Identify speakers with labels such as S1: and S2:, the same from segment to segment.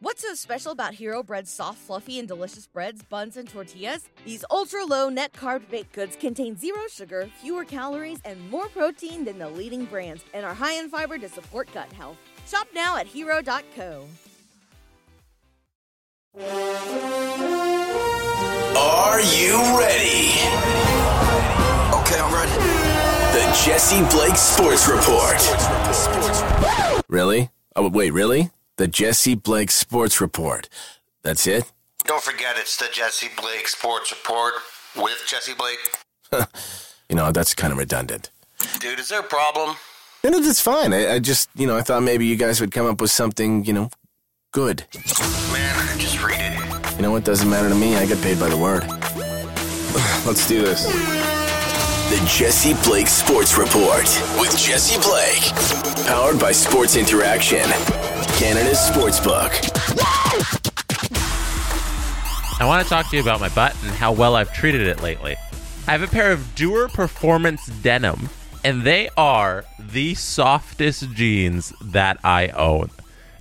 S1: What's so special about Hero Bread's soft, fluffy, and delicious breads, buns, and tortillas? These ultra low net carb baked goods contain zero sugar, fewer calories, and more protein than the leading brands, and are high in fiber to support gut health. Shop now at hero.co.
S2: Are you ready?
S3: Okay, I'm ready.
S2: The Jesse Blake Sports Report.
S4: Really? Oh, wait, really? The Jesse Blake Sports Report. That's it?
S3: Don't forget it's the Jesse Blake Sports Report with Jesse Blake.
S4: You know, that's kind of redundant.
S3: Dude, is there a problem?
S4: No, no, that's fine. I, I just, you know, I thought maybe you guys would come up with something, you know, good.
S3: Man, just read it.
S4: You know what? Doesn't matter to me. I get paid by the word. Let's do this.
S2: The Jesse Blake Sports Report with Jesse Blake. Powered by Sports Interaction, Canada's sportsbook.
S5: I want to talk to you about my butt and how well I've treated it lately. I have a pair of Duer Performance denim, and they are the softest jeans that I own.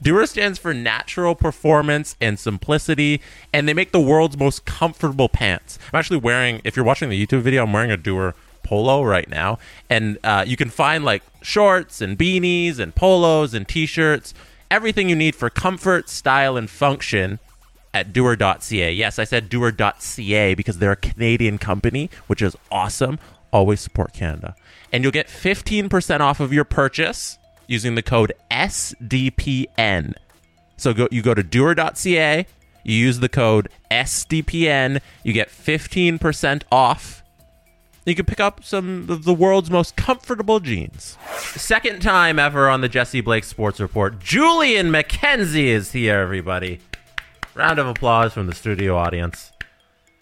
S5: Duer stands for natural performance and simplicity, and they make the world's most comfortable pants. I'm actually wearing, if you're watching the YouTube video, I'm wearing a Duer polo right now, and uh, you can find like shorts and beanies and polos and t-shirts, everything you need for comfort, style, and function at duer.ca. Yes, I said duer.ca because they're a Canadian company, which is awesome. Always support Canada. And you'll get 15% off of your purchase using the code SDPN. So go you go to duer.ca, you use the code SDPN, you get 15% off. You can pick up some of the world's most comfortable jeans. Second time ever on the Jesse Blake Sports Report. Julian McKenzie is here, everybody. Round of applause from the studio audience.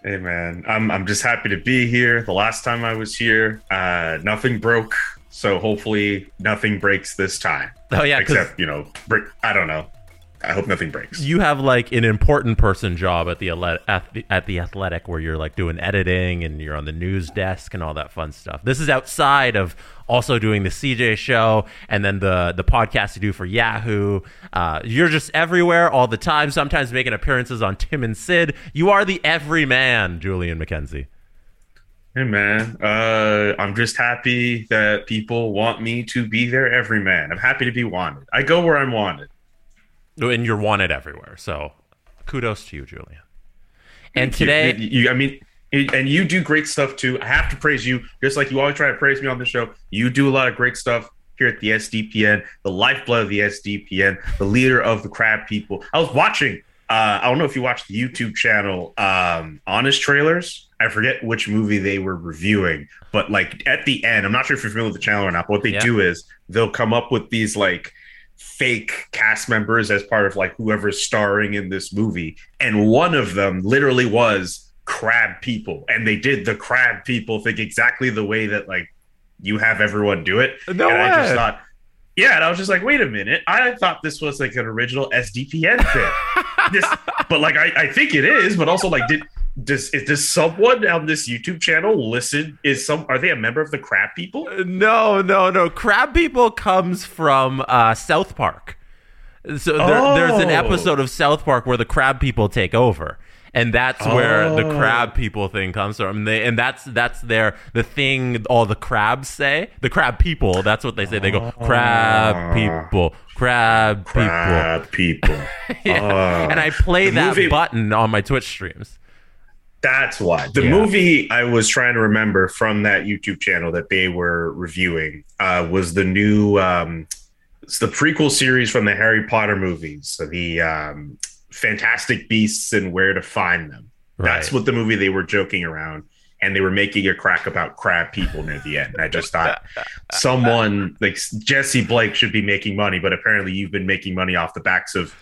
S6: Hey man, I'm I'm just happy to be here. The last time I was here, uh, nothing broke, so hopefully nothing breaks this time.
S5: Oh yeah,
S6: except you know, break. I don't know. I hope nothing breaks.
S5: you have like an important person job at the at the, at the athletic where you're like doing editing and you're on the news desk and all that fun stuff. This is outside of also doing the CJ show and then the the podcast you do for Yahoo. Uh, you're just everywhere all the time. Sometimes making appearances on Tim and Sid. You are the everyman, Julian McKenzie.
S6: Hey man, uh, I'm just happy that people want me to be their everyman. I'm happy to be wanted. I go where I'm wanted.
S5: And you're wanted everywhere. So kudos to you, Julian. And
S6: Thank you.
S5: today,
S6: you, you- I mean, and you do great stuff too. I have to praise you, just like you always try to praise me on the show. You do a lot of great stuff here at the SDPN, the lifeblood of the SDPN, the leader of the crab people. I was watching. Uh, I don't know if you watched the YouTube channel, um, Honest Trailers. I forget which movie they were reviewing, but like at the end, I'm not sure if you're familiar with the channel or not. But what they
S5: Yeah.
S6: do is they'll come up with these like fake cast members as part of like whoever's starring in this movie. And one of them literally was crab people. And they did the crab people thing exactly the way that like you have everyone do it.
S5: No
S6: and I just
S5: way.
S6: thought, yeah, and I was just like, wait a minute. I thought this was like an original SDPN thing. this, but like I, I think it is, but also like did does is does someone on this YouTube channel listen? Is some are they a member of the crab people?
S5: Uh, no, no, no. Crab People comes from uh, South Park. So there, there's an
S6: Oh.
S5: episode of South Park where the Crab People take over, and that's where the
S6: Oh.
S5: Crab People thing comes from. And, they, and that's that's their the thing all the crabs say. The Crab People. That's what they say. They go Crab ah. People, Crab,
S6: Crab people.
S5: People. Yeah.
S6: Oh.
S5: and I play
S6: The
S5: that
S6: movie-
S5: button on my Twitch streams.
S6: That's why. The
S5: Yeah.
S6: movie I was trying to remember from that YouTube channel that they were reviewing uh, was the new, um, it's the prequel series from the Harry Potter movies, so the um, Fantastic Beasts and Where to Find Them. That's
S5: Right.
S6: what the movie they were joking around, and they were making a crack about crab people near the end. And I just thought someone like Jesse Blake should be making money, but apparently you've been making money off the backs of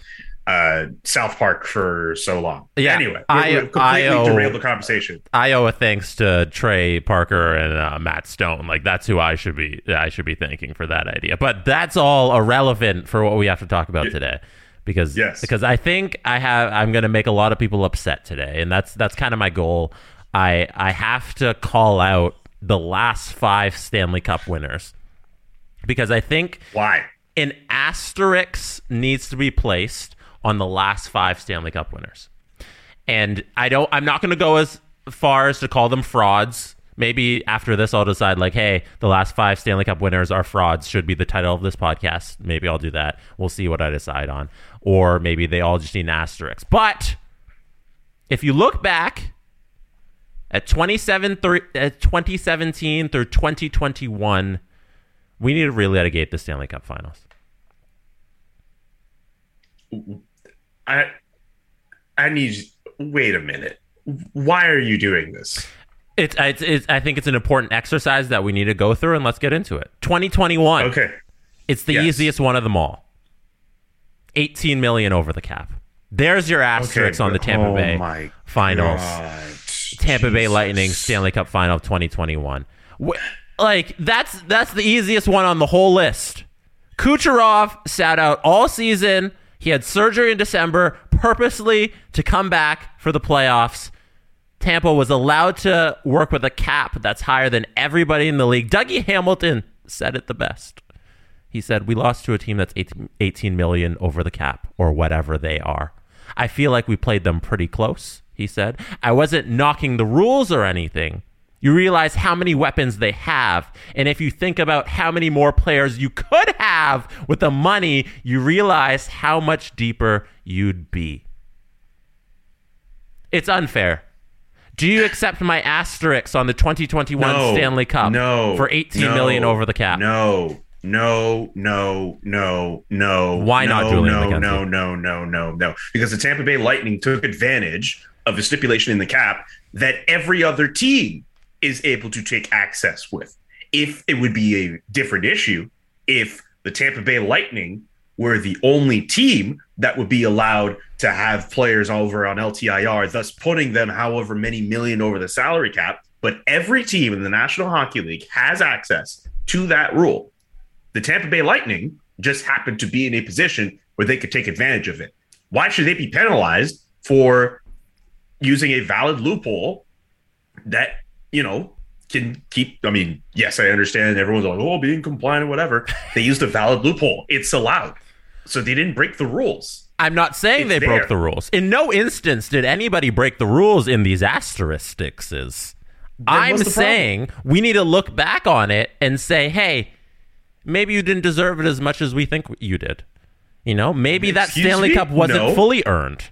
S6: uh, South Park for so long.
S5: Yeah,
S6: Anyway,
S5: I-
S6: we- completely
S5: I owe-
S6: derailed the conversation.
S5: I owe a thanks to Trey Parker and uh, Matt Stone. Like that's who I should be. I should be thanking for that idea. But that's all irrelevant for what we have to talk about today, because
S6: Yes.
S5: because I think I have. I'm going to make a lot of people upset today, and that's that's kind of my goal. I I have to call out the last five Stanley Cup winners because I think
S6: Why?
S5: an asterisk needs to be placed on the last five Stanley Cup winners. And I don't I'm not going to go as far as to call them frauds. Maybe after this I'll decide like, hey, the last 5 Stanley Cup winners are frauds should be the title of this podcast. Maybe I'll do that. We'll see what I decide on. Or maybe they all just need an asterisk. But if you look back at 27 through, at 2017 through 2021, we need to relitigate the Stanley Cup Finals.
S6: I I need wait a minute. Why are you doing this?
S5: It's, it's, it's I think it's an important exercise that we need to go through, and let's get into it. 2021.
S6: Okay.
S5: It's the
S6: Yes.
S5: easiest one of them all. 18 million over the cap. There's your asterisk on the Tampa
S6: oh
S5: Bay Finals.
S6: God.
S5: Tampa Bay Lightning Stanley Cup Final of 2021. Like that's that's the easiest one on the whole list. Kucherov sat out all season. He had surgery in December purposely to come back for the playoffs. Tampa was allowed to work with a cap that's higher than everybody in the league. Dougie Hamilton said it the best. He said, We lost to a team that's 18 18 million over the cap or whatever they are. I feel like we played them pretty close, he said. I wasn't knocking the rules or anything. You realize how many weapons they have. And if you think about how many more players you could have with the money, you realize how much deeper you'd be. It's unfair. Do you accept my asterisks on the 2021
S6: No,
S5: Stanley Cup
S6: no,
S5: for 18 million
S6: no,
S5: over the cap?
S6: No, no, no, no, no.
S5: Why not
S6: no,
S5: Julian
S6: No,
S5: McKenzie?
S6: no, no, no, no, no. Because the Tampa Bay Lightning took advantage of a stipulation in the cap that every other team is able to take access with. If it would be a different issue, if the Tampa Bay Lightning were the only team that would be allowed to have players over on LTIR, thus putting them however many million over the salary cap. But every team in the National Hockey League has access to that rule. The Tampa Bay Lightning just happened to be in a position where they could take advantage of it. Why should they be penalized for using a valid loophole that, you know, can keep I mean, yes, I understand everyone's like, oh, being compliant, or whatever. They used a valid loophole. It's allowed. So they didn't break the rules.
S5: I'm not saying
S6: It's
S5: they broke the rules. In no instance did anybody break the rules in these asterisks. I'm
S6: what's the problem?
S5: saying we need to look back on it and say, hey, maybe you didn't deserve it as much as we think you did. You know, maybe that Stanley
S6: me?
S5: Cup wasn't
S6: No.
S5: fully earned.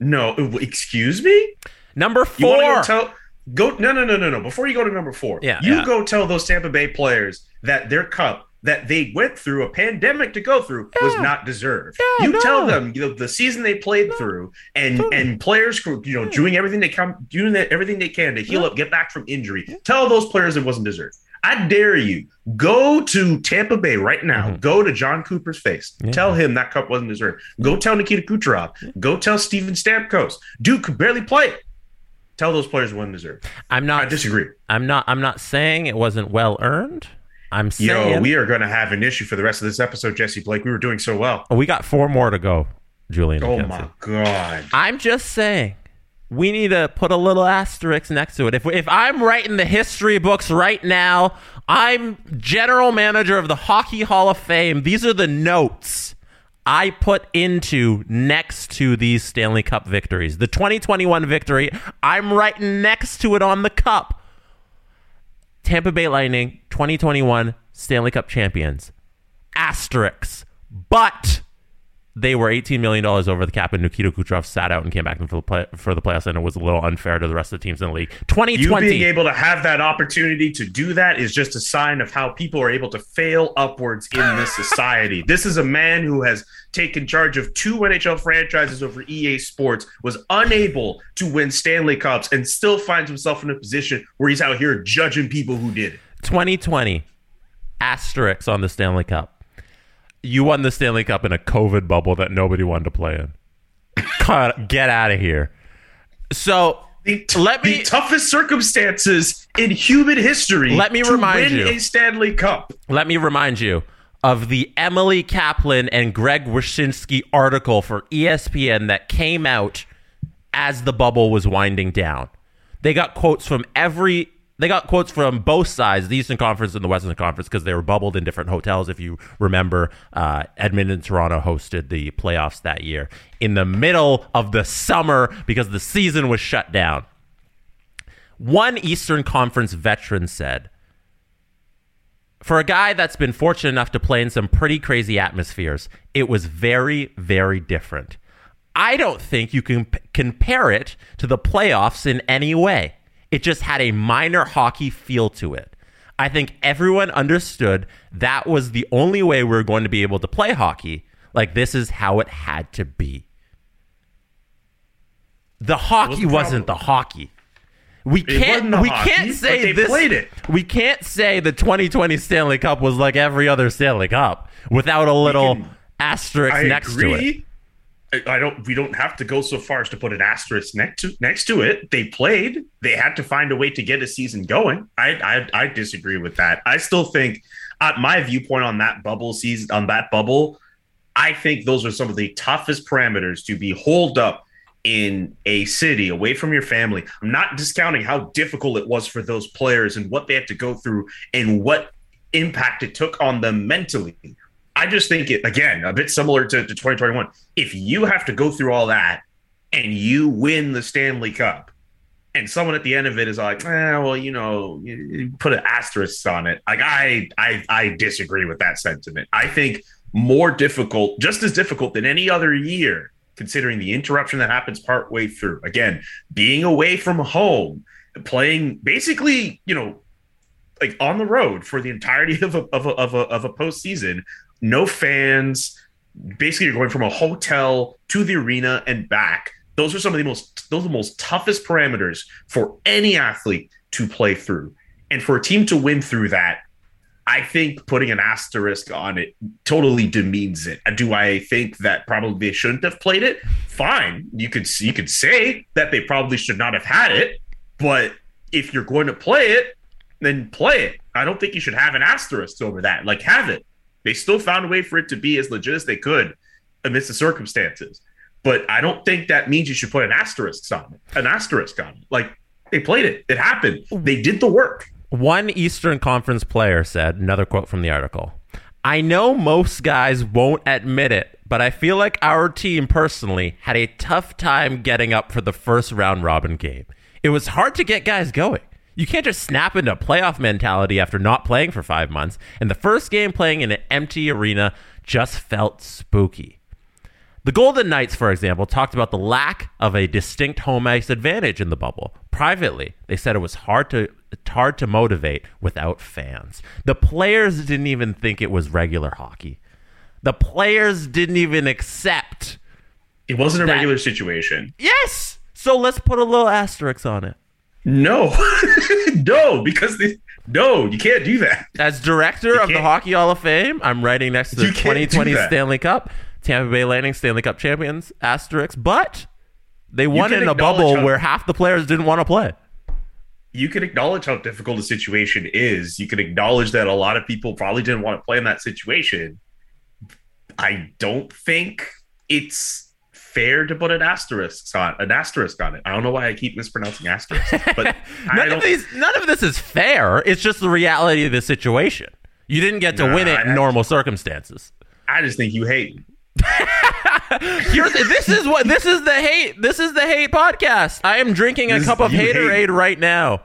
S6: No, excuse me?
S5: Number
S6: You want to
S5: four.
S6: go tell go no no no no no before you go to number four.
S5: Yeah,
S6: you
S5: yeah.
S6: go tell those Tampa Bay players that their cup that they went through a pandemic to go through was not deserved.
S5: Yeah,
S6: you
S5: no.
S6: tell them you know the season they played through and and players you know doing everything they come doing that, everything they can to heal up, get back from injury. Tell those players it wasn't deserved. I dare you go to Tampa Bay right now.
S5: Mm-hmm.
S6: Go to Jon Cooper's face. Tell him that cup wasn't deserved. Go tell Nikita Kucherov. Go tell Steven Stamkos. Duke could barely play. Tell those players wasn't deserved.
S5: I'm not
S6: I disagree.
S5: I'm not I'm not saying it wasn't well earned. I'm saying
S6: Yo, we are going to have an issue for the rest of this episode, Jesse Blake. We were doing so well.
S5: Oh, we got four more to go, Julian.
S6: Oh my god.
S5: I'm just saying we need to put a little asterisk next to it. If if I'm writing the history books right now, I'm general manager of the Hockey Hall of Fame. These are the notes I put into next to these Stanley Cup victories. The 2021 victory, I'm right next to it on the cup. Tampa Bay Lightning 2021 Stanley Cup champions. Asterisks. But they were $18 million over the cap, and Nikita Kucherov sat out and came back for the, play, for the playoffs, and it was a little unfair to the rest of the teams in the league. 2020.
S6: You
S5: 2020.
S6: being able to have that opportunity to do that is just a sign of how people are able to fail upwards in this society. this is a man who has taken charge of two NHL franchises over EA Sports, was unable to win Stanley Cups, and still finds himself in a position where he's out here judging people who did it.
S5: 2020 asterisks on the Stanley Cup. You won the Stanley Cup in a COVID bubble that nobody wanted to play in. Get out of here. So
S6: The, t-
S5: Let me-
S6: the toughest circumstances in human history.
S5: Let me remind
S6: win
S5: you.
S6: a Stanley Cup.
S5: let me remind you of the Emily Kaplan and Greg Wyshynski article for ESPN that came out as the bubble was winding down. They got quotes from every they got quotes from both sides, the Eastern Conference and the Western Conference, because they were bubbled in different hotels. If you remember, uh, Edmonton and Toronto hosted the playoffs that year in the middle of the summer because the season was shut down. One Eastern Conference veteran said, for a guy that's been fortunate enough to play in some pretty crazy atmospheres, it was very, very different. I don't think you can p- compare it to the playoffs in any way. It just had a minor hockey feel to it. I think everyone understood that was the only way we were going to be able to play hockey. Like, this is how it had to be. The hockey
S6: the
S5: wasn't the hockey. We can't. We
S6: hockey,
S5: can't say this.
S6: it.
S5: We can't say the 2020 Stanley Cup was like every other Stanley Cup without a little
S6: can-
S5: asterisk
S6: I
S5: next to it.
S6: I don't. We don't have to go so far as to put an asterisk next to next to it. They played. They had to find a way to get a season going. I I, I disagree with that. I still think uh, my viewpoint on that bubble season on that bubble. I think those are some of the toughest parameters to be holed up in a city away from your family. I'm not discounting how difficult it was for those players and what they had to go through and what impact it took on them mentally. I just think it again a bit similar to, to 2021. If you have to go through all that and you win the Stanley Cup, and someone at the end of it is like, eh, well, you know, you- put an asterisk on it. Like I, I, I disagree with that sentiment. I think more difficult, just as difficult than any other year, considering the interruption that happens partway through. Again, being away from home, playing basically, you know, like on the road for the entirety of a of a of a, of a postseason, no fans. Basically, you're going from a hotel to the arena and back. Those are some of the most those are the most toughest parameters for any athlete to play through, and for a team to win through that. I think putting an asterisk on it totally demeans it. Do I think that probably they shouldn't have played it? Fine, you could you could say that they probably should not have had it, but if you're going to play it, then play it. I don't think you should have an asterisk over that. Like have it. They still found a way for it to be as legit as they could amidst the circumstances. But I don't think that means you should put an asterisk on it. An asterisk on it. Like they played it. It happened. They did the work.
S5: One Eastern Conference player said, another quote from the article I know most guys won't admit it, but I feel like our team personally had a tough time getting up for the first round robin game. It was hard to get guys going. You can't just snap into playoff mentality after not playing for five months, and the first game playing in an empty arena just felt spooky. The Golden Knights, for example, talked about the lack of a distinct home ice advantage in the bubble. Privately, they said it was hard to hard to motivate without fans. The players didn't even think it was regular hockey. The players didn't even accept.
S6: It wasn't a
S5: That-
S6: regular situation.
S5: Yes. So let's put a little asterisk on it.
S6: No. no, because they, no, you can't do that.
S5: As director of the
S6: can't-
S5: Hockey Hall of Fame, I'm writing next to the
S6: You
S5: 2020. Stanley Cup, Tampa Bay Lightning Stanley Cup champions, asterisk, but they won in a bubble
S6: how-
S5: where half the players didn't want to play.
S6: You can acknowledge how difficult the situation is. You can acknowledge that a lot of people probably didn't want to play in that situation. I don't think it's fair to put an asterisk on an asterisk on it. I don't know why I keep mispronouncing asterisk, but
S5: none of these, none of this is fair. It's just the reality of the situation. You didn't get to
S6: Nah,
S5: win it in
S6: I-
S5: normal circumstances.
S6: I just think you hate.
S5: This is what this is the hate. This is the hate podcast. I am drinking a cup of haterade right now.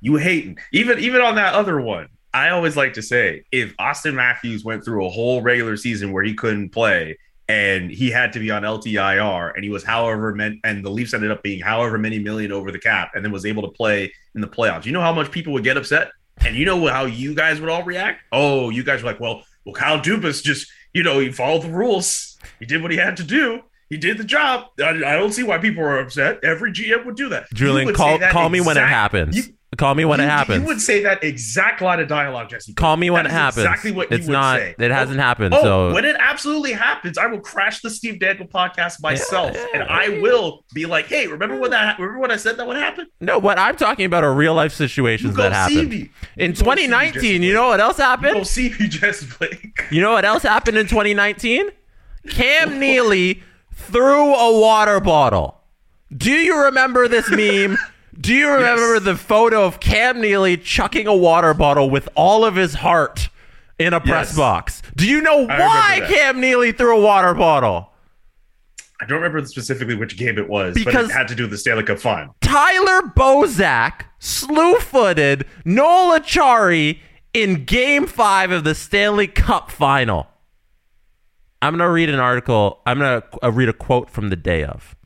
S6: You hating. Even even on that other one. I always like to say if Auston Matthews went through a whole regular season where he couldn't play and he had to be on LTIR and he was however meant and the Leafs ended up being however many million over the cap and then was able to play in the playoffs. You know how much people would get upset? And you know how you guys would all react? Oh, you guys were like, well, well, Kyle Dubas just, you know, he followed the rules. He did what he had to do. He did the job. I, I don't see why people are upset. Every GM would do that.
S5: Julian,
S6: would
S5: call
S6: that
S5: call me when it happens.
S6: you-
S5: call me when
S6: you,
S5: it happens.
S6: You would say that exact line of dialogue, Jesse.
S5: call me when
S6: That
S5: it happens.
S6: Exactly what
S5: it's
S6: you would
S5: not.
S6: say.
S5: It hasn't
S6: Oh,
S5: happened.
S6: Oh,
S5: so
S6: when it absolutely happens, I will crash the Steve Dangle podcast myself, and I will be like, "Hey, remember when that? Remember when I said that would happen?
S5: no, what I'm talking about are real life situations
S6: You
S5: that happened. In
S6: You go see me,
S5: 2019,
S6: Jesse
S5: you know what else
S6: You
S5: happened?
S6: go see me, Jesse Blake.
S5: You know what else happened in 2019? Cam Neely threw a water bottle. Do you remember this meme? Do you remember
S6: Yes.
S5: the photo of Cam Neely chucking a water bottle with all of his heart in a press
S6: Yes.
S5: box? Do you know
S6: remember
S5: why. Cam Neely threw a water bottle?
S6: I don't remember specifically which game it was,
S5: Because-
S6: but it had to do with the Stanley Cup final.
S5: Tyler Bozak slew-footed Noel Acciari in Game Five of the Stanley Cup Final. I'm gonna read an article. I'm gonna uh, read a quote from the day of.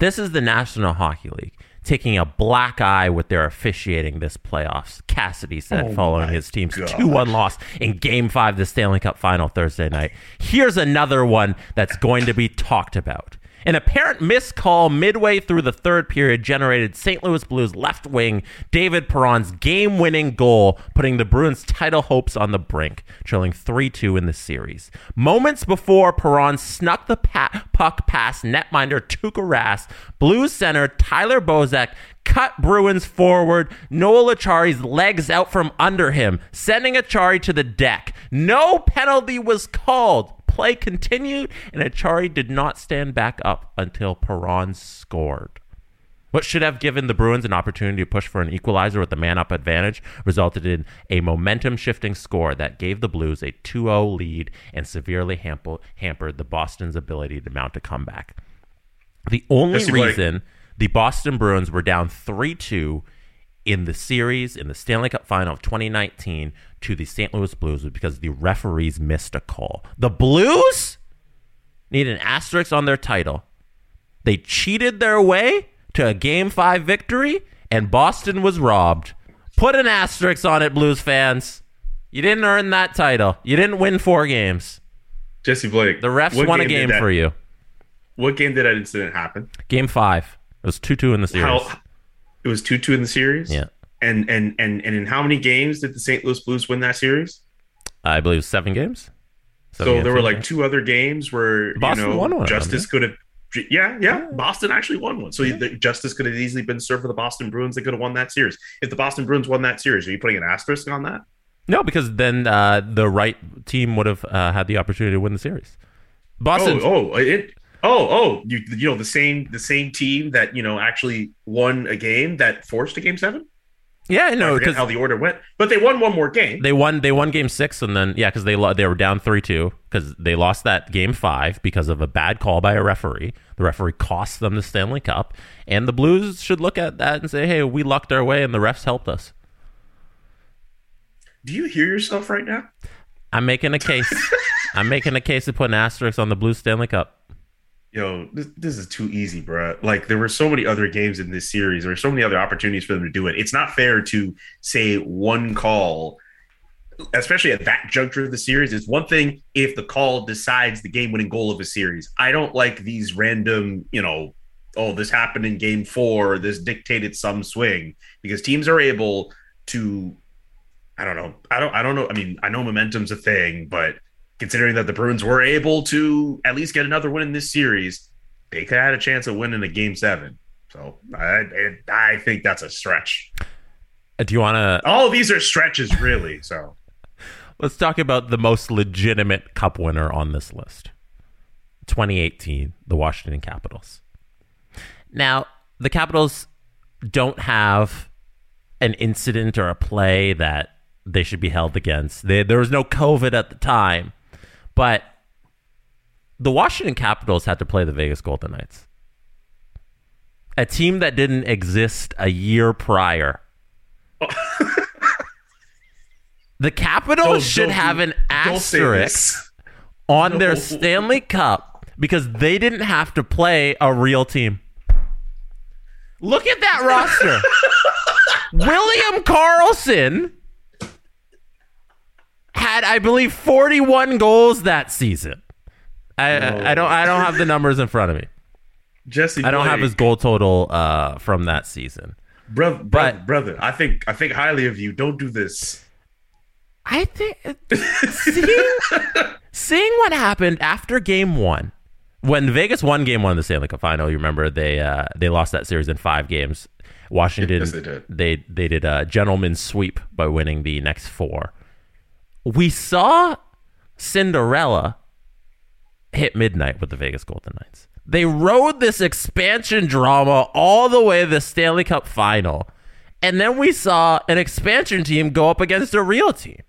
S5: This is the National Hockey League taking a black eye with their officiating this playoffs. Cassidy said
S6: Oh
S5: following his team's 2-1 loss in Game 5 of the Stanley Cup Final Thursday night. Here's another one that's going to be talked about. An apparent missed call midway through the third period generated St. Louis Blues left wing David Perron's game winning goal, putting the Bruins' title hopes on the brink, trailing 3 2 in the series. Moments before Perron snuck the puck past netminder Tuukka Rask, Blues center Tyler Bozak cut Bruins forward, Noel Acciari's legs out from under him, sending Acciari to the deck. No penalty was called. Play continued, and Acciari did not stand back up until Perron scored. What should have given the Bruins an opportunity to push for an equalizer with the man up advantage resulted in a momentum shifting score that gave the Blues a 2 0 lead and severely hamper- hampered the Boston's ability to mount a comeback. The only
S6: reason. Blake.
S5: The Boston Bruins were down 3 2 in the series in the Stanley Cup final of 2019 to the St. Louis Blues because the referees missed a call. The Blues need an asterisk on their title. They cheated their way to a game five victory, and Boston was robbed. Put an asterisk on it, Blues fans. You didn't earn that title. You didn't win four games.
S6: Jesse Blake.
S5: The refs won a game
S6: that-
S5: for you.
S6: What game did that incident happen?
S5: Game five. It was 2 2 in the series.
S6: How it was two two in the series.
S5: Yeah.
S6: And and and and in how many games did the St. Louis Blues win that series?
S5: I believe seven games. Seven
S6: so
S5: games,
S6: there were
S5: yeah.
S6: like two other games where
S5: Boston
S6: you know
S5: won one
S6: justice could have. Yeah, yeah, Boston actually won one. So the justice could have easily been served for the Boston Bruins. They could have won that series. If the Boston Bruins won that series, are you putting an asterisk on that?
S5: No, because then uh, the right team would have uh, had the opportunity to win the series. Boston.
S6: Oh, oh, it. Oh, oh, you you know the same the same team that you know actually won a game that forced a game seven.
S5: yeah,
S6: I
S5: no, because
S6: how the order went, but they won one more game.
S5: they won. They won game six, and then yeah, because they lo- they were down three two because they lost that game five because of a bad call by a referee. The referee cost them the Stanley Cup, and the Blues should look at that and say, "Hey, we lucked our way, and the refs helped us."
S6: Do you hear yourself right now?
S5: I'm making a case. I'm making a case to put an asterisk on the Blue Stanley Cup.
S6: Yo, this, this is too easy, bro. Like there were so many other games in this series. There were so many other opportunities for them to do it. It's not fair to say one call, especially at that juncture of the series. It's one thing if the call decides the game-winning goal of a series. I don't like these random, you know, oh, this happened in game four. This dictated some swing because teams are able to. I don't know. I don't. I don't know. I mean, I know momentum's a thing, but considering that the Bruins were able to at least get another win in this series, they could have had a chance of winning a game seven. So I, I think that's a stretch.
S5: Uh, Do you want to?
S6: All of these are stretches, really. So
S5: Let's talk about the most legitimate cup winner on this list 2018, the Washington Capitals. Now, the Capitals don't have an incident or a play that they should be held against. They, there was no COVID at the time, but the Washington Capitals had to play the Vegas Golden Knights, a team that didn't exist a year prior. the Capitals
S6: Don't-
S5: should
S6: don't
S5: have an asterisk on their Stanley Cup because they didn't have to play a real team. Look at that roster. William Karlsson had, I believe, 41 goals that season. I, I, I don't I don't have the numbers in front of me.
S6: Jesse,
S5: I don't have his goal total uh, from that season.
S6: brother, brother,
S5: but-
S6: brother. I think I think highly of you. Don't do this.
S5: I think seeing, seeing what happened after game one, when Vegas won game one of the Stanley Cup final, you remember they uh, they lost that series in five games. Washington
S6: Yes, they did.
S5: they they did a gentleman's sweep by winning the next four. We saw Cinderella hit midnight with the Vegas Golden Knights. They rode this expansion drama all the way to the Stanley Cup final. And then we saw an expansion team go up against a real team.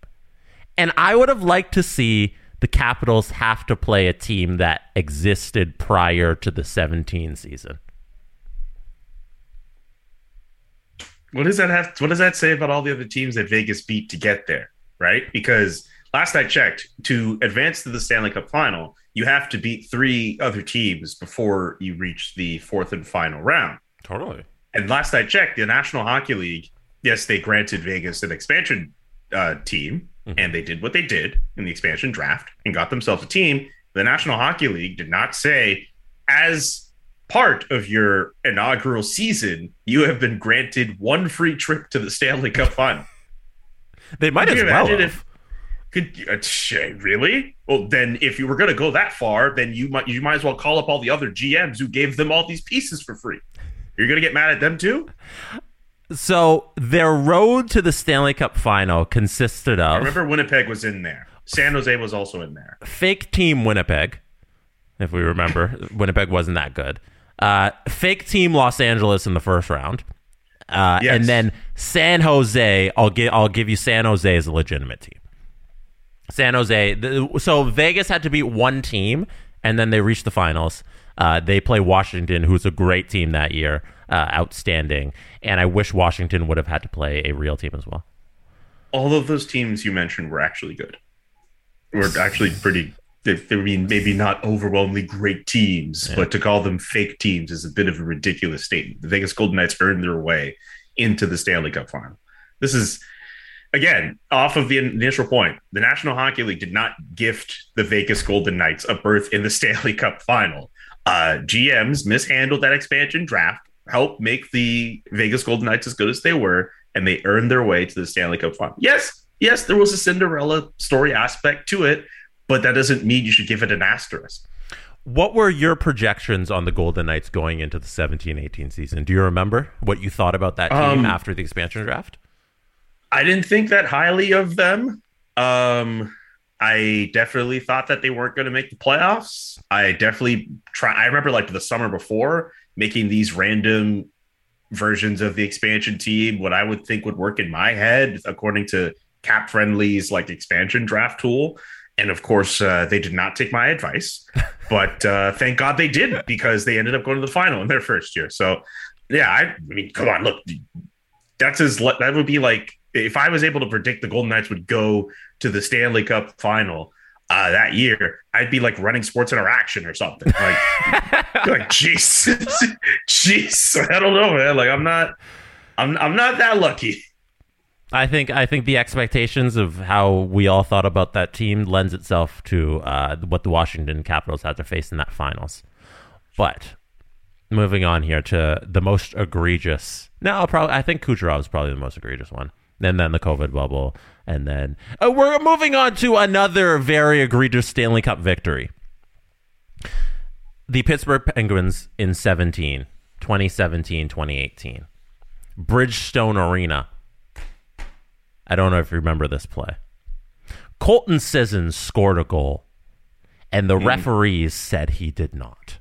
S5: And I would have liked to see the Capitals have to play a team that existed prior to the 17 season.
S6: What does that have? What does that say about all the other teams that Vegas beat to get there? Right? Because last I checked, to advance to the Stanley Cup final, you have to beat three other teams before you reach the fourth and final round.
S5: Totally.
S6: And last I checked, the National Hockey League, yes, they granted Vegas an expansion uh, team, mm-hmm. and they did what they did in the expansion draft and got themselves a team. The National Hockey League did not say, as part of your inaugural season, you have been granted one free trip to the Stanley Cup final.
S5: They might Could as well. If,
S6: could uh, really? Well, then if you were going to go that far, then you might you might as well call up all the other GMs who gave them all these pieces for free. You're going to get mad at them too.
S5: So their road to the Stanley Cup final consisted of. I
S6: remember Winnipeg was in there. San Jose was also in there.
S5: Fake team Winnipeg, if we remember. Winnipeg wasn't that good. Uh, fake team Los Angeles in the first round. Uh, yes. And then San Jose, I'll give I'll give you San Jose as a legitimate team. San Jose. The, so Vegas had to beat one team, and then they reached the finals. Uh, they play Washington, who's a great team that year, uh, outstanding. And I wish Washington would have had to play a real team as well.
S6: All of those teams you mentioned were actually good. Were actually pretty I mean, maybe not overwhelmingly great teams, yeah. but to call them fake teams is a bit of a ridiculous statement. The Vegas Golden Knights earned their way into the Stanley Cup final. This is, again, off of the initial point. The National Hockey League did not gift the Vegas Golden Knights a berth in the Stanley Cup final. Uh, GMs mishandled that expansion draft, helped make the Vegas Golden Knights as good as they were, and they earned their way to the Stanley Cup final. Yes, yes, there was a Cinderella story aspect to it but that doesn't mean you should give it an asterisk.
S5: What were your projections on the Golden Knights going into the 17-18 season? Do you remember what you thought about that team um, after the expansion draft?
S6: I didn't think that highly of them. Um, I definitely thought that they weren't going to make the playoffs. I definitely try. I remember like the summer before making these random versions of the expansion team. What I would think would work in my head, according to CapFriendly's like expansion draft tool, and of course, uh, they did not take my advice, but uh, thank God they did because they ended up going to the final in their first year. So, yeah, I, I mean, come on, look, that's as that would be like if I was able to predict the Golden Knights would go to the Stanley Cup final uh, that year, I'd be like running Sports Interaction or something. Like, like, jeez, jeez, I don't know, man. Like, I'm not, I'm, I'm not that lucky.
S5: I think I think the expectations of how we all thought about that team lends itself to uh, what the Washington Capitals had to face in that finals. But moving on here to the most egregious. No, probably I think Kucherov is probably the most egregious one. And then the COVID bubble, and then uh, we're moving on to another very egregious Stanley Cup victory. The Pittsburgh Penguins in 17, 2017, 2018. Bridgestone Arena I don't know if you remember this play. Colton Sissons scored a goal, and the mm. referees said he did not.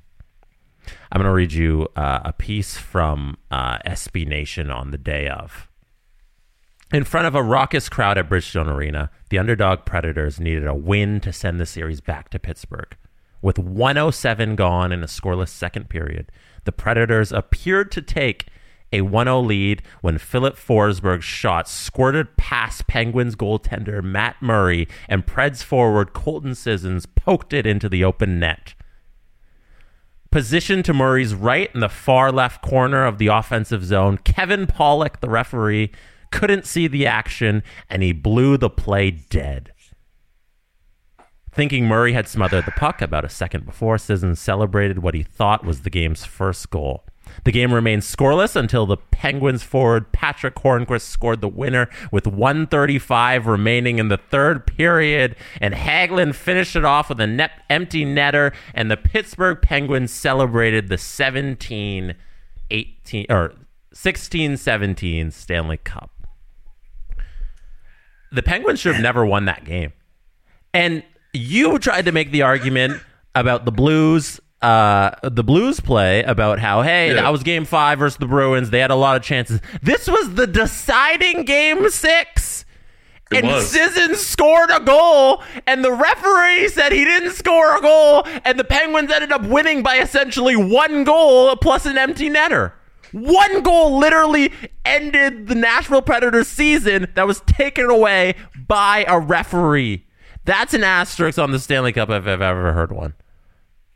S5: I'm going to read you uh, a piece from uh, SB Nation on the day of. In front of a raucous crowd at Bridgestone Arena, the underdog Predators needed a win to send the series back to Pittsburgh. With 107 gone in a scoreless second period, the Predators appeared to take a 1-0 lead when Filip Forsberg's shot squirted past Penguins goaltender Matt Murray and Preds forward Colton Sissons poked it into the open net. Positioned to Murray's right in the far left corner of the offensive zone, Kevin Pollock, the referee, couldn't see the action and he blew the play dead. Thinking Murray had smothered the puck about a second before, Sissons celebrated what he thought was the game's first goal. The game remained scoreless until the Penguins forward Patrick Hornqvist scored the winner with 135 remaining in the third period, and Hagelin finished it off with a net empty netter, and the Pittsburgh Penguins celebrated the 17 18 or 16 17 Stanley Cup. The Penguins should have never won that game. And you tried to make the argument about the Blues uh, the Blues play about how, hey,
S6: Yeah.
S5: that was game five versus the Bruins. They had a lot of chances. This was the deciding game six.
S6: It
S5: and
S6: was.
S5: Sisson scored a goal, and the referee said he didn't score a goal, and the Penguins ended up winning by essentially one goal plus an empty netter. One goal literally ended the Nashville Predators season that was taken away by a referee. That's an asterisk on the Stanley Cup if I've ever heard one.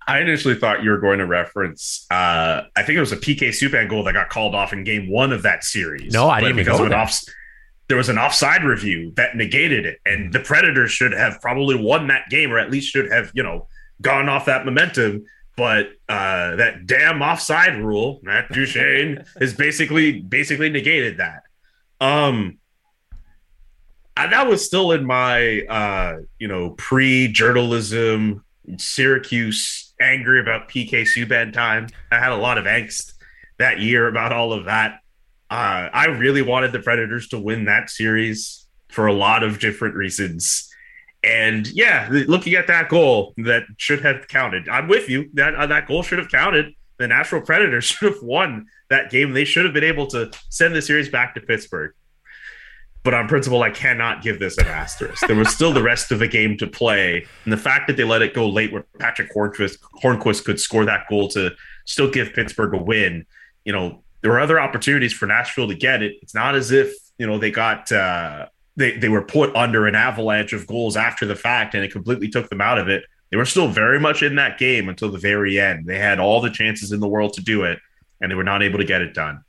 S6: I initially thought you were going to reference. Uh, I think it was a PK Subban goal that got called off in Game One of that series.
S5: No, I didn't even
S6: because
S5: go
S6: of an
S5: there.
S6: off. There was an offside review that negated it, and the Predators should have probably won that game, or at least should have, you know, gone off that momentum. But uh, that damn offside rule, Matt Duchene, has basically basically negated that. Um, and that was still in my uh, you know pre-journalism Syracuse angry about PK Subban time. I had a lot of angst that year about all of that. Uh, I really wanted the Predators to win that series for a lot of different reasons. And yeah, looking at that goal, that should have counted. I'm with you. That uh, that goal should have counted. The Nashville Predators should have won that game. They should have been able to send the series back to Pittsburgh. But on principle, I cannot give this an asterisk. There was still the rest of the game to play, and the fact that they let it go late, where Patrick Hornqvist, Hornqvist could score that goal to still give Pittsburgh a win. You know, there were other opportunities for Nashville to get it. It's not as if you know they got uh, they they were put under an avalanche of goals after the fact, and it completely took them out of it. They were still very much in that game until the very end. They had all the chances in the world to do it, and they were not able to get it done.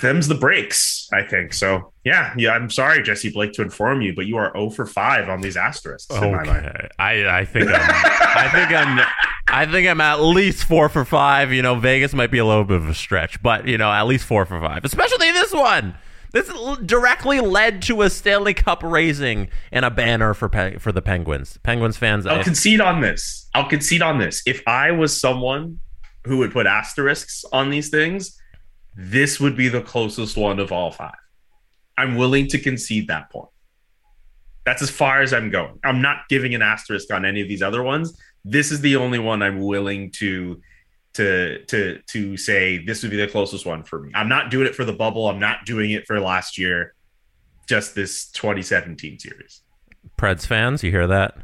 S6: Them's the breaks, I think. So yeah, yeah. I'm sorry, Jesse Blake, to inform you, but you are 0 for five on these asterisks in my mind.
S5: Okay. I I think I'm I think I'm I think I'm at least four for five. You know, Vegas might be a little bit of a stretch, but you know, at least four for five. Especially this one. This directly led to a Stanley Cup raising and a banner for pe- for the Penguins. Penguins fans.
S6: I'll
S5: I-
S6: concede on this. I'll concede on this. If I was someone who would put asterisks on these things, this would be the closest one of all five. I'm willing to concede that point. That's as far as I'm going. I'm not giving an asterisk on any of these other ones. This is the only one I'm willing to to to to say this would be the closest one for me. I'm not doing it for the bubble. I'm not doing it for last year. Just this 2017 series.
S5: Preds fans, you hear that?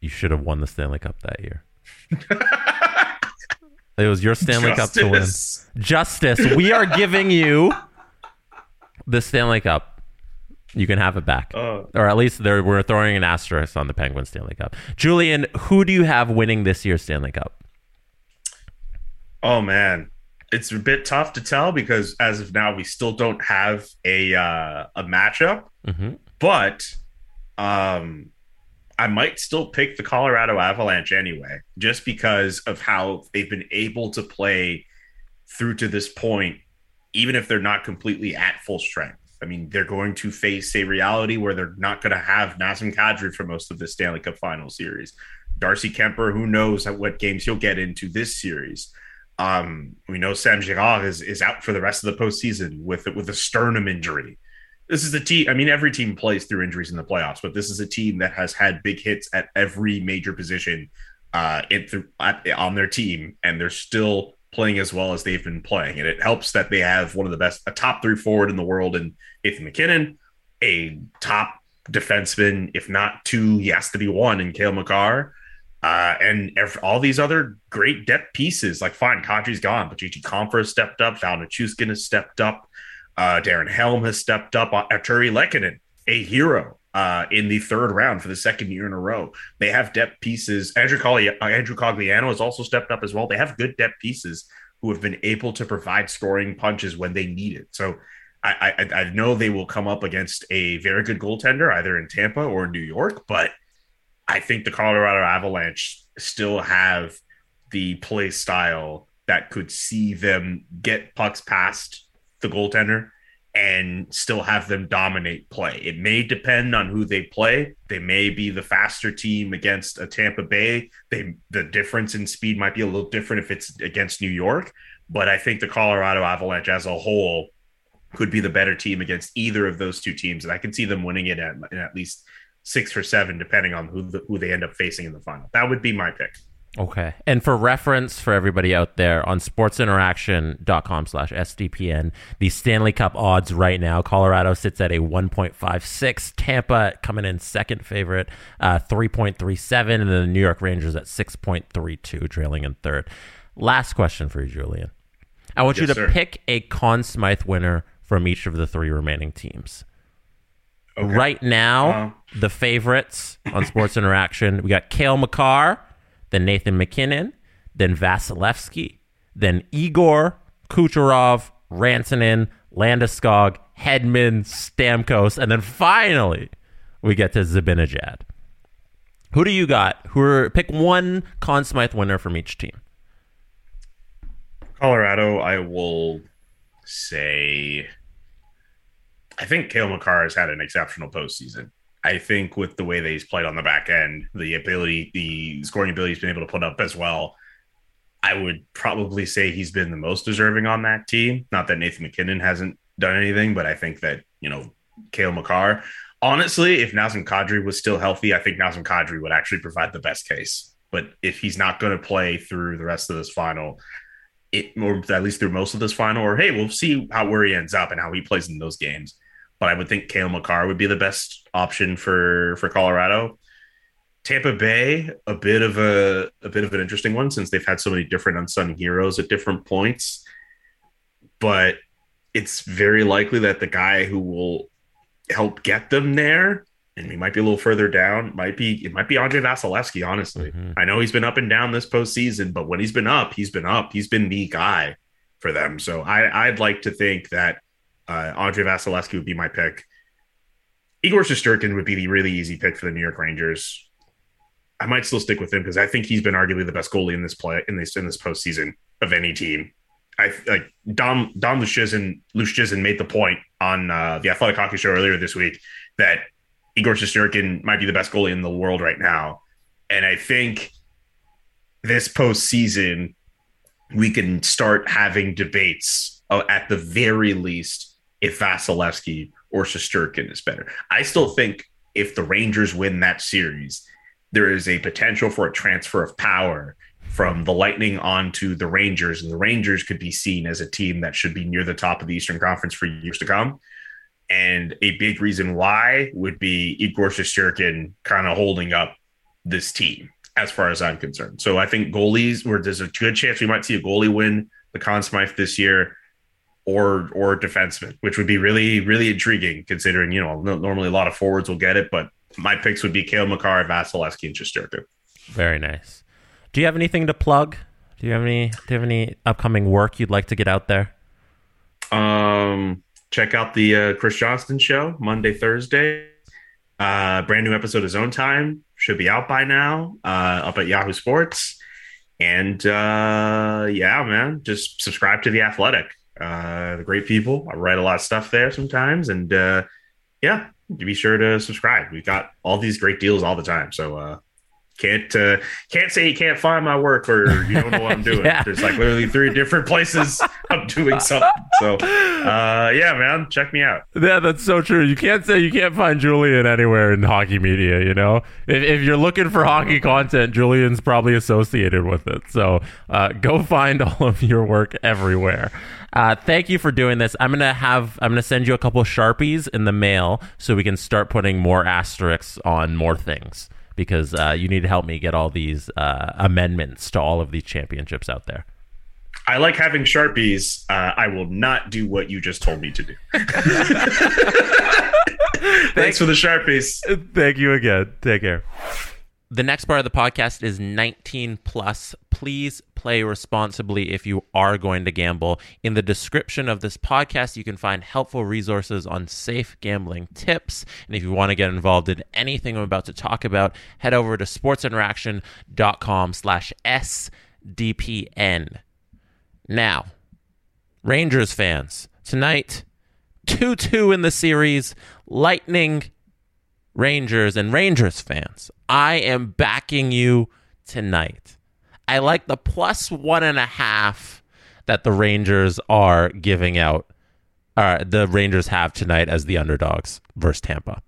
S5: You should have won the Stanley Cup that year. it was your Stanley Cup to win.
S6: Justice.
S5: Justice, we are giving you the Stanley Cup. You can have it back.
S6: Uh,
S5: or at least we're throwing an asterisk on the Penguin Stanley Cup. Julian, who do you have winning this year's Stanley Cup?
S6: Oh man, it's a bit tough to tell because as of now we still don't have a uh, a matchup.
S5: Mhm.
S6: But um, I might still pick the Colorado Avalanche anyway, just because of how they've been able to play through to this point, even if they're not completely at full strength. I mean, they're going to face a reality where they're not going to have Nazem Kadri for most of the Stanley Cup final series. Darcy Kuemper, who knows what games he'll get into this series. Um, we know Sam Girard is, is out for the rest of the postseason with with a sternum injury. This is a team. I mean, every team plays through injuries in the playoffs, but this is a team that has had big hits at every major position uh, th- on their team, and they're still playing as well as they've been playing. And it helps that they have one of the best, a top three forward in the world, in Nathan MacKinnon, a top defenseman, if not two, he has to be one in Cale Makar. Uh, and all these other great depth pieces, like fine, Kadri's gone, but Compher has stepped up, Val Nichushkin has stepped up, uh, Darren Helm has stepped up, uh, Artturi Lehkonen, a hero uh, in the third round for the second year in a row. They have depth pieces. Andrew, Cogli- uh, Andrew Cogliano has also stepped up as well. They have good depth pieces who have been able to provide scoring punches when they need it. So I, I, I know they will come up against a very good goaltender, either in Tampa or New York, but I think the Colorado Avalanche still have the play style that could see them get pucks past the goaltender and still have them dominate play. It may depend on who they play. They may be the faster team against a Tampa Bay. They the difference in speed might be a little different if it's against New York, but I think the Colorado Avalanche as a whole could be the better team against either of those two teams and I can see them winning it at, at least 6 or 7 depending on who the, who they end up facing in the final. That would be my pick.
S5: Okay. And for reference for everybody out there on sportsinteraction.com slash SDPN, the Stanley Cup odds right now, Colorado sits at a 1.56, Tampa coming in second favorite, uh, 3.37, and then the New York Rangers at 6.32, trailing in third. Last question for you, Julian. I want
S6: Yes,
S5: you to
S6: sir.
S5: pick a Conn Smythe winner from each of the three remaining teams.
S6: Okay.
S5: Right now,
S6: Uh,
S5: the favorites on Sports Interaction, we got Cale Makar, then Nathan MacKinnon, then Vasilevskiy, then Igor Kucherov, Rantanen, Landeskog, Hedman, Stamkos, and then finally we get to Zibanejad. Who do you got? Who are, pick one Conn Smythe winner from each team.
S6: Colorado, I will say, I think Cale Makar has had an exceptional postseason. I think with the way that he's played on the back end, the ability, the scoring ability he's been able to put up as well, I would probably say he's been the most deserving on that team. Not that Nathan MacKinnon hasn't done anything, but I think that, you know, Cale Makar, honestly, if Nazem Kadri was still healthy, I think Nazem Kadri would actually provide the best case. But if he's not going to play through the rest of this final, it or at least through most of this final, or hey, we'll see how where he ends up and how he plays in those games. But I would think Cale Makar would be the best option for for Colorado. Tampa Bay, a bit of a a bit of an interesting one since they've had so many different unsung heroes at different points. But it's very likely that the guy who will help get them there, and he might be a little further down, might be it might be Andrei Vasilevskiy, honestly.
S5: Mhm.
S6: I know he's been up and down this postseason, but when he's been up, he's been up. He's been the guy for them. So I, I'd like to think that uh, Andrei Vasilevskiy would be my pick. Igor Shesterkin would be the really easy pick for the New York Rangers. I might still stick with him because I think he's been arguably the best goalie in this play in this in this postseason of any team. I like Dom Dom Luszczyszyn Luszczyszyn made the point on uh, the Athletic Hockey Show earlier this week that Igor Shesterkin might be the best goalie in the world right now, and I think this postseason we can start having debates uh, at the very least if Vasilevskiy or Shesterkin is better. I still think if the Rangers win that series, there is a potential for a transfer of power from the Lightning onto the Rangers, and the Rangers could be seen as a team that should be near the top of the Eastern Conference for years to come. And a big reason why would be Igor Shesterkin kind of holding up this team, as far as I'm concerned. So I think goalies, where there's a good chance we might see a goalie win the Conn Smythe this year, or or defenseman, which would be really really intriguing considering you know normally a lot of forwards will get it, but my picks would be Cale Makar, Vasilevskiy, and Shesterkin.
S5: Very nice. Do you have anything to plug? Do you have any do you have any upcoming work you'd like to get out there?
S6: Um, check out the uh, Chris Johnston show Monday, Thursday. Uh, brand new episode of Zone Time should be out by now. Uh, up at Yahoo Sports, and uh, yeah, man, just subscribe to the Athletic. Uh, the great people. I write a lot of stuff there sometimes, and uh, yeah, be sure to subscribe. We've got all these great deals all the time, so uh, can't uh, can't say you can't find my work or you don't know what I'm doing.
S5: Yeah.
S6: There's like literally three different places I'm doing something. So uh, yeah, man, check me out.
S5: Yeah, that's so true. You can't say you can't find Julian anywhere in hockey media, you know? If, if you're looking for hockey content, Julian's probably associated with it. So uh, go find all of your work everywhere. Uh, thank you for doing this. I'm gonna have I'm gonna send you a couple sharpies in the mail so we can start putting more asterisks on more things because uh, you need to help me get all these uh, amendments to all of these championships out there.
S6: I like having sharpies. Uh, I will not do what you just told me to do. Thanks for the sharpies.
S5: Thank you again. Take care. The next part of the podcast is 19 plus. Please play responsibly if you are going to gamble. In the description of this podcast, you can find helpful resources on safe gambling tips. And if you want to get involved in anything I'm about to talk about, head over to sportsinteraction.com slash SDPN. Now, Rangers fans, tonight, 2 2 in the series. Lightning, Rangers, and Rangers fans. I am backing you tonight. I like the plus one and a half that the Rangers are giving out. Uh, the Rangers have tonight as the underdogs versus Tampa.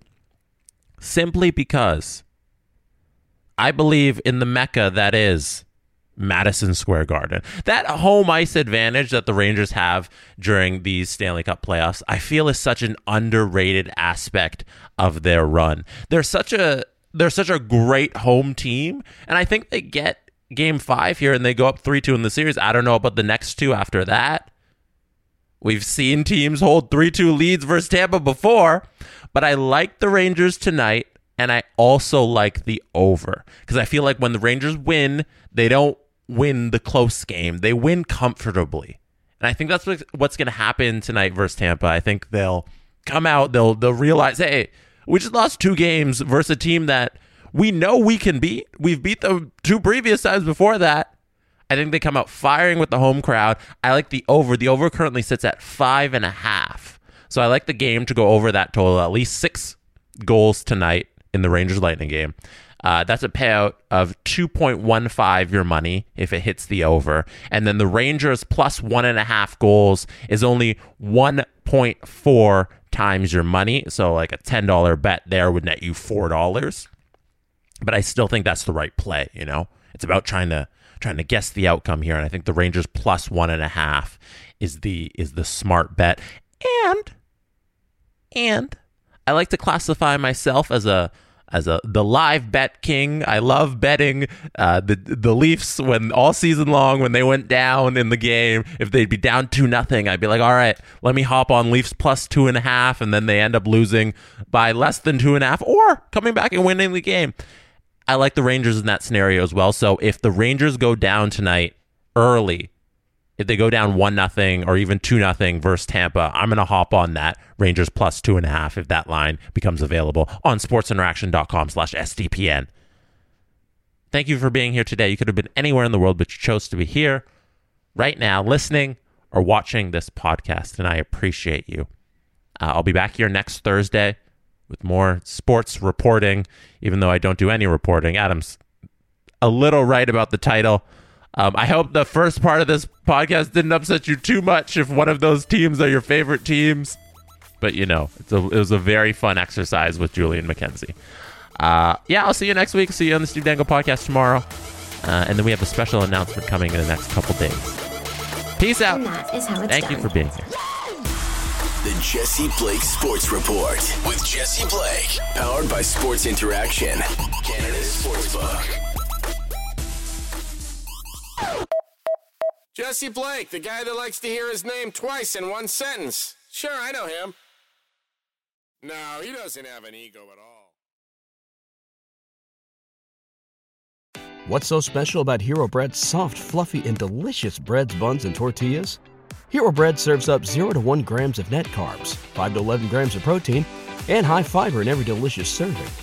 S5: Simply because I believe in the Mecca that is Madison Square Garden. That home ice advantage that the Rangers have during these Stanley Cup playoffs, I feel is such an underrated aspect of their run. They're such a they're such a great home team, and I think they get game 5 here and they go up 3-2 in the series. I don't know about the next two after that. We've seen teams hold 3-2 leads versus Tampa before, but I like the Rangers tonight and I also like the over because I feel like when the Rangers win, they don't win the close game. They win comfortably. And I think that's what's going to happen tonight versus Tampa. I think they'll come out, they'll they'll realize, hey, we just lost two games versus a team that we know we can beat. We've beat them two previous times before that. I think they come out firing with the home crowd. I like the over. The over currently sits at five and a half. So I like the game to go over that total, at least six goals tonight in the Rangers Lightning game. Uh, that's a payout of 2.15 your money if it hits the over. And then the Rangers plus one and a half goals is only 1.4 times your money. So, like a $10 bet there would net you $4. But I still think that's the right play, you know? It's about trying to trying to guess the outcome here. And I think the Rangers plus one and a half is the is the smart bet. And and I like to classify myself as a as a the live bet king. I love betting uh, the the Leafs when all season long when they went down in the game. If they'd be down two nothing, I'd be like, all right, let me hop on Leafs plus two and a half, and then they end up losing by less than two and a half, or coming back and winning the game. I like the Rangers in that scenario as well. So if the Rangers go down tonight early, if they go down one nothing or even two nothing versus Tampa, I'm gonna hop on that Rangers plus two and a half if that line becomes available on sportsinteraction.com slash SDPN. Thank you for being here today. You could have been anywhere in the world, but you chose to be here right now, listening or watching this podcast, and I appreciate you. Uh, I'll be back here next Thursday with more sports reporting, even though I don't do any reporting. Adam's a little right about the title. Um, I hope the first part of this podcast didn't upset you too much if one of those teams are your favorite teams. But you know, a, it was a very fun exercise with Julian McKenzie. Uh, yeah, I'll see you next week. See you on the Steve Dangle podcast tomorrow. Uh, and then we have a special announcement coming in the next couple days. Peace out. Thank done. you for being here.
S2: The Jesse Blake Sports Report with Jesse Blake, powered by Sports Interaction, Canada's Sportsbook.
S7: Jesse Blake, the guy that likes to hear his name twice in one sentence. Sure, I know him. No, he doesn't have an ego at all.
S8: What's so special about Hero Bread's soft, fluffy, and delicious breads, buns, and tortillas? Hero Bread serves up 0 to 1 grams of net carbs, 5 to 11 grams of protein, and high fiber in every delicious serving.